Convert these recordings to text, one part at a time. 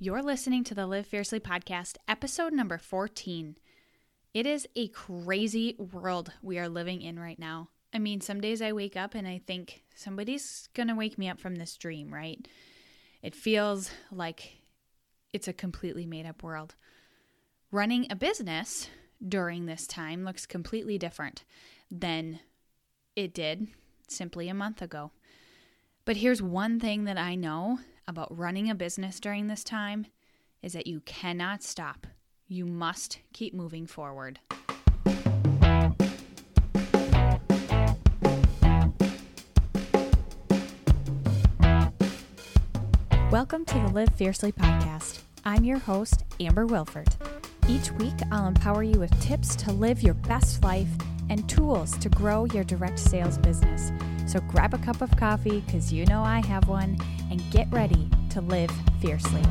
You're listening to the Live Fiercely podcast, episode number 14. It is a crazy world we are living in right now. I mean, some days I wake up and I think somebody's going to wake me up from this dream, right? It feels like it's a completely made up world. Running a business during this time looks completely different than it did simply a month ago. But here's one thing that I know about running a business during this time is that you cannot stop. You must keep moving forward. Welcome to the Live Fiercely podcast. I'm your host, Amber Wilford. Each week, I'll empower you with tips to live your best life and tools to grow your direct sales business. So grab a cup of coffee, because you know I have one, and get ready to live fiercely.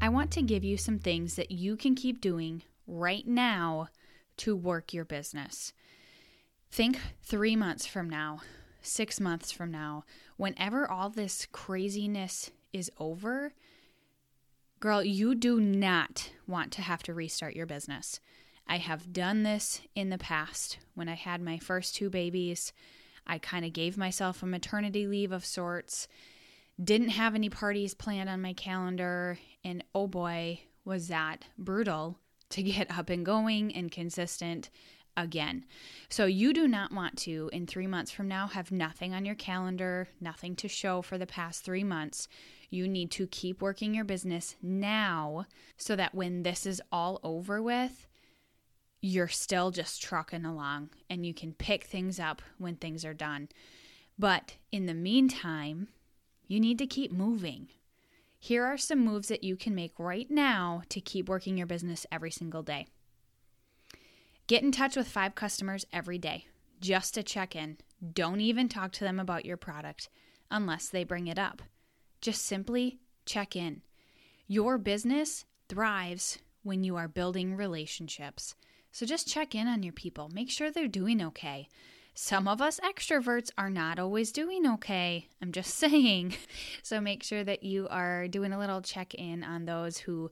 I want to give you some things that you can keep doing right now to work your business. Think three months from now, six months from now, whenever all this craziness is over, girl, you do not want to have to restart your business. I have done this in the past. When I had my first two babies, I kind of gave myself a maternity leave of sorts, didn't have any parties planned on my calendar, and oh boy, was that brutal to get up and going and consistent again. So, you do not want to, in three months from now, have nothing on your calendar, nothing to show for the past three months. You need to keep working your business now so that when this is all over with, you're still just trucking along and you can pick things up when things are done. But in the meantime, you need to keep moving. Here are some moves that you can make right now to keep working your business every single day. Get in touch with five customers every day just to check in. Don't even talk to them about your product unless they bring it up. Just simply check in. Your business thrives when you are building relationships. So just check in on your people, make sure they're doing okay. Some of us extroverts are not always doing okay. I'm just saying. So make sure that you are doing a little check in on those who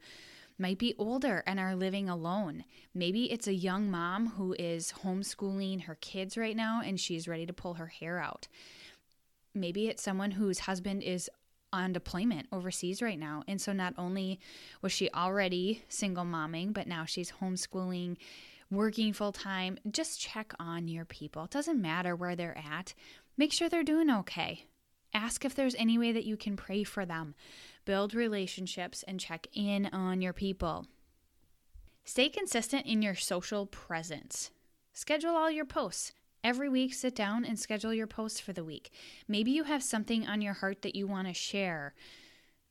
might be older and are living alone. Maybe it's a young mom who is homeschooling her kids right now and she's ready to pull her hair out. Maybe it's someone whose husband is on deployment overseas right now. And so not only was she already single momming, but now she's homeschooling, working full time. Just check on your people. It doesn't matter where they're at, make sure they're doing okay. Ask if there's any way that you can pray for them. Build relationships and check in on your people. Stay consistent in your social presence. Schedule all your posts. Every week, sit down and schedule your posts for the week. Maybe you have something on your heart that you want to share.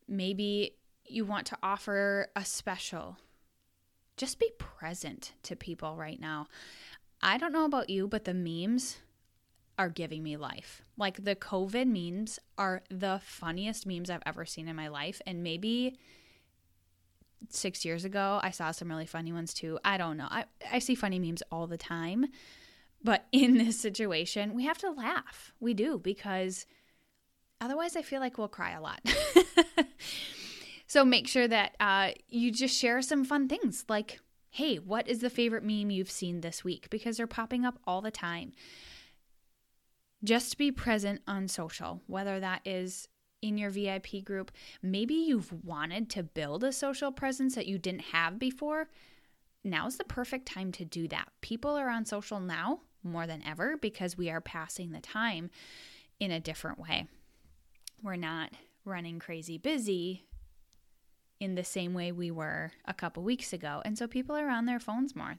Maybe you want to offer a special. Just be present to people right now. I don't know about you, but the memes are giving me life. Like the COVID memes are the funniest memes I've ever seen in my life. And maybe six years ago, I saw some really funny ones too. I don't know. I, I see funny memes all the time. But in this situation, we have to laugh. We do because otherwise, I feel like we'll cry a lot. so make sure that uh, you just share some fun things like, hey, what is the favorite meme you've seen this week? Because they're popping up all the time. Just be present on social, whether that is in your VIP group. Maybe you've wanted to build a social presence that you didn't have before. Now's the perfect time to do that. People are on social now more than ever because we are passing the time in a different way. We're not running crazy busy in the same way we were a couple weeks ago. And so people are on their phones more.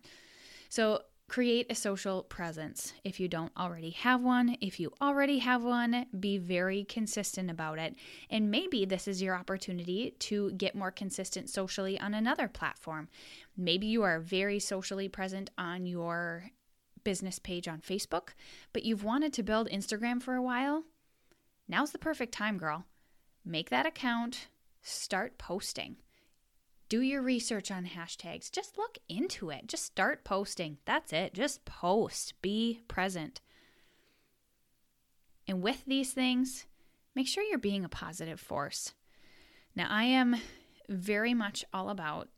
So create a social presence if you don't already have one. If you already have one, be very consistent about it. And maybe this is your opportunity to get more consistent socially on another platform. Maybe you are very socially present on your business page on Facebook, but you've wanted to build Instagram for a while, now's the perfect time, girl. Make that account, start posting. Do your research on hashtags. Just look into it. Just start posting. That's it. Just post. Be present. And with these things, make sure you're being a positive force. Now, I am very much all about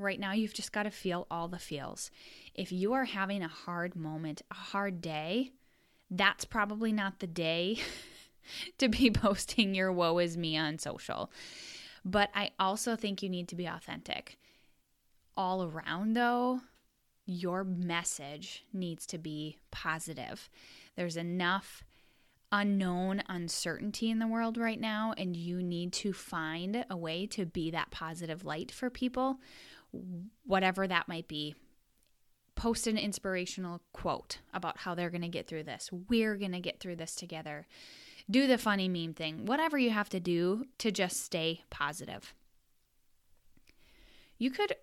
right now, you've just got to feel all the feels. If you are having a hard moment, a hard day, that's probably not the day to be posting your woe is me on social. But I also think you need to be authentic. All around, though, your message needs to be positive. There's enough unknown uncertainty in the world right now, and you need to find a way to be that positive light for people, whatever that might be. Post an inspirational quote about how they're going to get through this. We're going to get through this together. Do the funny meme thing, whatever you have to do to just stay positive. You could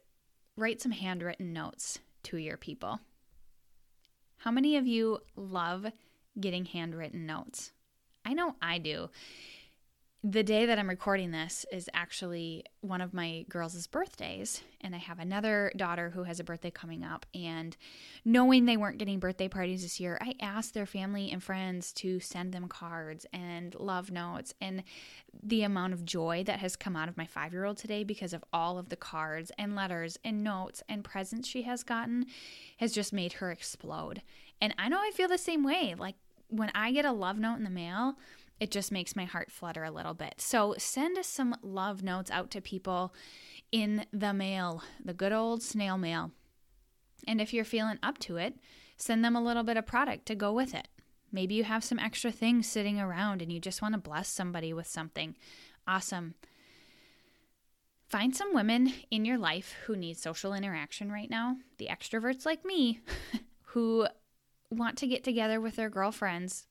write some handwritten notes to your people. How many of you love getting handwritten notes? I know I do the day that I'm recording this is actually one of my girls' birthdays, and I have another daughter who has a birthday coming up. And knowing they weren't getting birthday parties this year, I asked their family and friends to send them cards and love notes. And the amount of joy that has come out of my five year old today because of all of the cards and letters and notes and presents she has gotten has just made her explode. And I know I feel the same way. Like when I get a love note in the mail, it just makes my heart flutter a little bit. So send us some love notes out to people in the mail, the good old snail mail. And if you're feeling up to it, send them a little bit of product to go with it. Maybe you have some extra things sitting around and you just want to bless somebody with something. Awesome. Find some women in your life who need social interaction right now, the extroverts like me, who want to get together with their girlfriends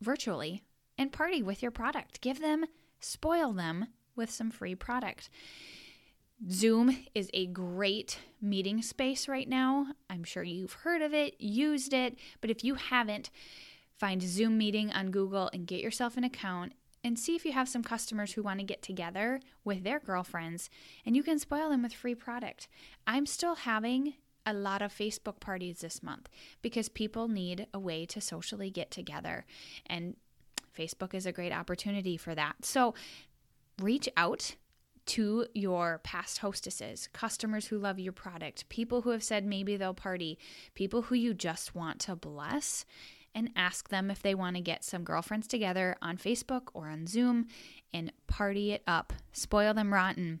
virtually and party with your product. Give them, spoil them with some free product. Zoom is a great meeting space right now. I'm sure you've heard of it, used it, but if you haven't, find Zoom meeting on Google and get yourself an account and see if you have some customers who want to get together with their girlfriends and you can spoil them with free product. I'm still having a lot of Facebook parties this month because people need a way to socially get together and Facebook is a great opportunity for that. So reach out to your past hostesses, customers who love your product, people who have said maybe they'll party, people who you just want to bless, and ask them if they want to get some girlfriends together on Facebook or on Zoom and party it up, spoil them rotten.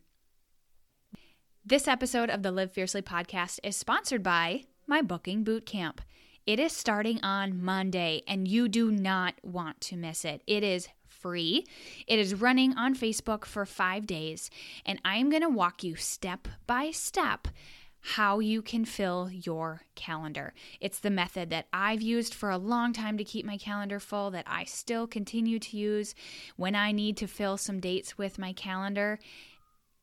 This episode of the Live Fiercely podcast is sponsored by my booking boot camp. It is starting on Monday, and you do not want to miss it. It is free. It is running on Facebook for five days, and I am going to walk you step by step how you can fill your calendar. It's the method that I've used for a long time to keep my calendar full, that I still continue to use when I need to fill some dates with my calendar.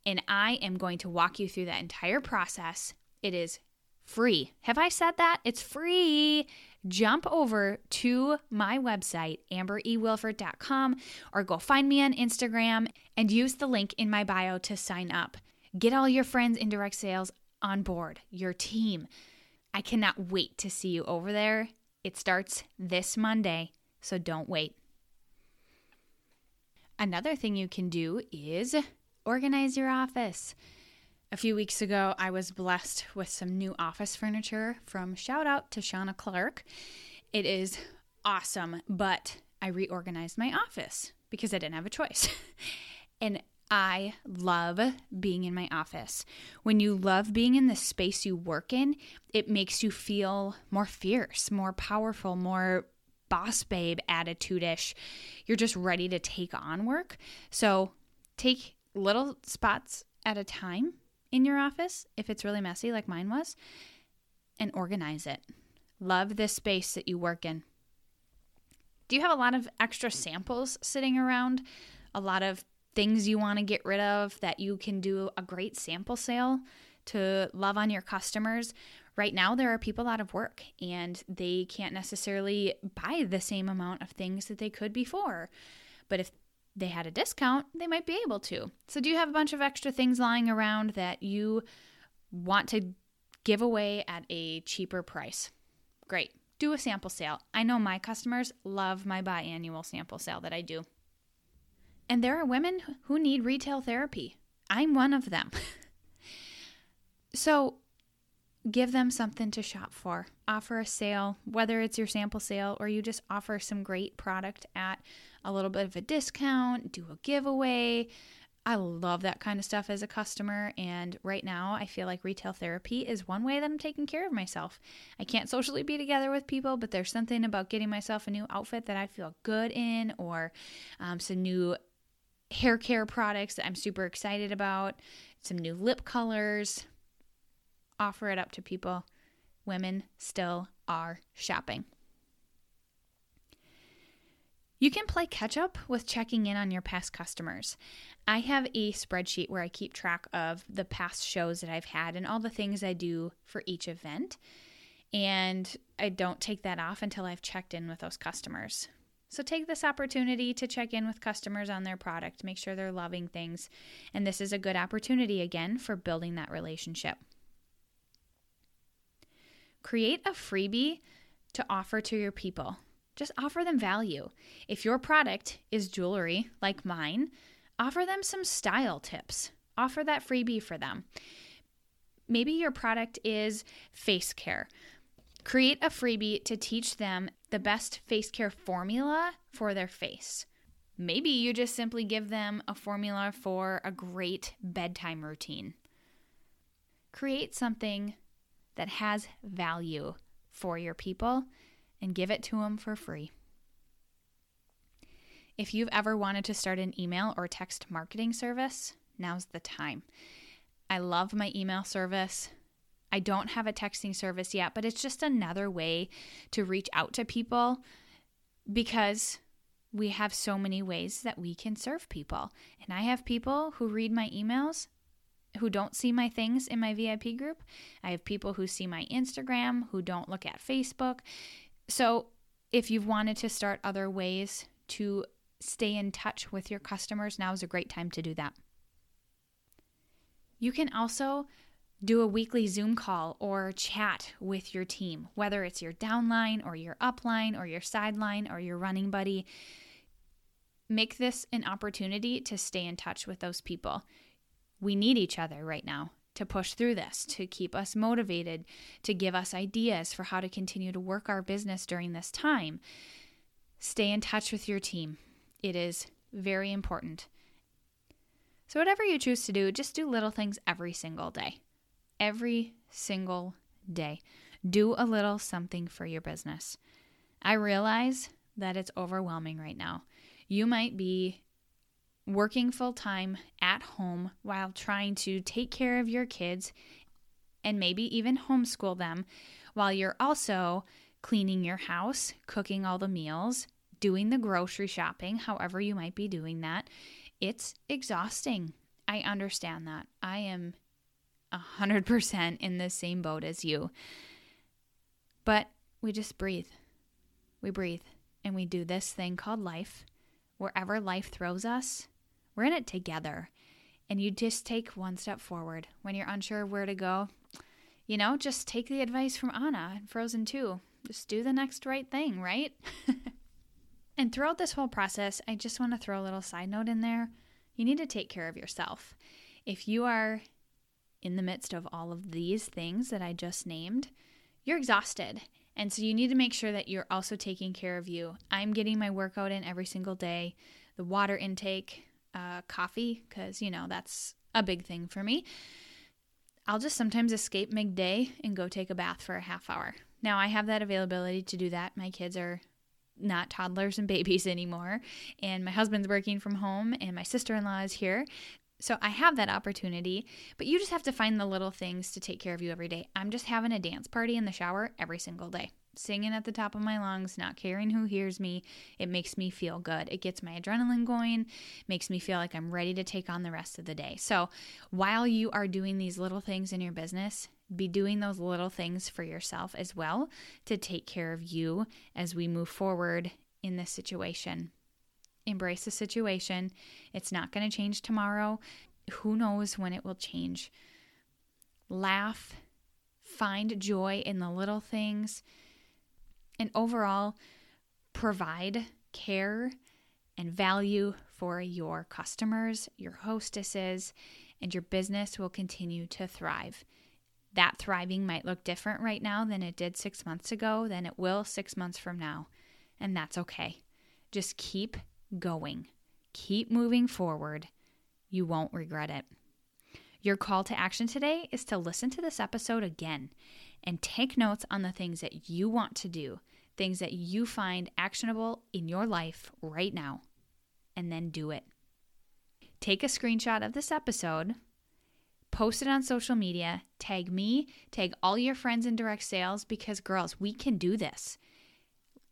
And I am going to walk you through that entire process. It is free. Have I said that? It's free. Jump over to my website, amberewilford.com, or go find me on Instagram and use the link in my bio to sign up. Get all your friends in direct sales on board, your team. I cannot wait to see you over there. It starts this Monday, so don't wait. Another thing you can do is organize your office. A few weeks ago, I was blessed with some new office furniture from shout out to Shauna Clark. It is awesome, but I reorganized my office because I didn't have a choice. and I love being in my office. When you love being in the space you work in, it makes you feel more fierce, more powerful, more boss babe attitude ish. You're just ready to take on work. So take little spots at a time in your office if it's really messy, like mine was, and organize it. Love this space that you work in. Do you have a lot of extra samples sitting around? A lot of things you want to get rid of that you can do a great sample sale to love on your customers? Right now, there are people out of work and they can't necessarily buy the same amount of things that they could before. But if they had a discount, they might be able to. So, do you have a bunch of extra things lying around that you want to give away at a cheaper price? Great. do a sample sale. I know my customers love my biannual sample sale that I do. And there are women who need retail therapy. I'm one of them. so give them something to shop for. Offer a sale, whether it's your sample sale or you just offer some great product at a little bit of a discount, do a giveaway. I love that kind of stuff as a customer. And right now, I feel like retail therapy is one way that I'm taking care of myself. I can't socially be together with people, but there's something about getting myself a new outfit that I feel good in, or um, some new hair care products that I'm super excited about, some new lip colors. Offer it up to people. Women still are shopping. You can play catch up with checking in on your past customers. I have a spreadsheet where I keep track of the past shows that I've had and all the things I do for each event. And I don't take that off until I've checked in with those customers. So take this opportunity to check in with customers on their product, make sure they're loving things. And this is a good opportunity again for building that relationship. Create a freebie to offer to your people. Just offer them value. If your product is jewelry like mine, offer them some style tips. Offer that freebie for them. Maybe your product is face care. Create a freebie to teach them the best face care formula for their face. Maybe you just simply give them a formula for a great bedtime routine. Create something that has value for your people and give it to them for free. If you've ever wanted to start an email or text marketing service, now's the time. I love my email service. I don't have a texting service yet, but it's just another way to reach out to people because we have so many ways that we can serve people. And I have people who read my emails who don't see my things in my VIP group. I have people who see my Instagram who don't look at Facebook. So, if you've wanted to start other ways to stay in touch with your customers, now is a great time to do that. You can also do a weekly Zoom call or chat with your team, whether it's your downline or your upline or your sideline or your running buddy. Make this an opportunity to stay in touch with those people. We need each other right now to push through this, to keep us motivated, to give us ideas for how to continue to work our business during this time. Stay in touch with your team. It is very important. So, whatever you choose to do, just do little things every single day. Every single day. Do a little something for your business. I realize that it's overwhelming right now. You might be working full time at home while trying to take care of your kids and maybe even homeschool them while you're also cleaning your house, cooking all the meals, doing the grocery shopping, however you might be doing that. It's exhausting. I understand that. I am 100% in the same boat as you. But we just breathe. We breathe and we do this thing called life. Wherever life throws us, we're in it together. And you just take one step forward. When you're unsure where to go, you know, just take the advice from Anna in Frozen 2. Just do the next right thing, right? and throughout this whole process, I just want to throw a little side note in there. You need to take care of yourself. If you are in the midst of all of these things that I just named, you're exhausted. And so you need to make sure that you're also taking care of you. I'm getting my workout in every single day, the water intake, uh, coffee because you know that's a big thing for me. I'll just sometimes escape midday and go take a bath for a half hour. Now I have that availability to do that. My kids are not toddlers and babies anymore, and my husband's working from home, and my sister in law is here. So I have that opportunity, but you just have to find the little things to take care of you every day. I'm just having a dance party in the shower every single day singing at the top of my lungs, not caring who hears me. It makes me feel good. It gets my adrenaline going, makes me feel like I'm ready to take on the rest of the day. So, while you are doing these little things in your business, be doing those little things for yourself as well to take care of you as we move forward in this situation. Embrace the situation. It's not going to change tomorrow. Who knows when it will change? Laugh, find joy in the little things and overall provide care and value for your customers, your hostesses, and your business will continue to thrive. That thriving might look different right now than it did six months ago, than it will six months from now. And that's okay. Just keep going, keep moving forward. You won't regret it. Your call to action today is to listen to this episode again and take notes on the things that you want to do, things that you find actionable in your life right now, and then do it. Take a screenshot of this episode, post it on social media, tag me, tag all your friends in direct sales because, girls, we can do this.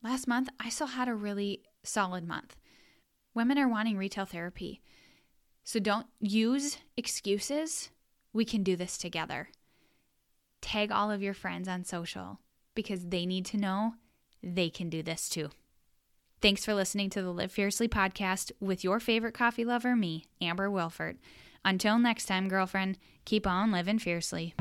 Last month, I still had a really solid month. Women are wanting retail therapy. So don't use excuses. We can do this together. Tag all of your friends on social because they need to know they can do this too. Thanks for listening to the Live Fiercely podcast with your favorite coffee lover, me, Amber Wilford. Until next time, girlfriend, keep on living fiercely.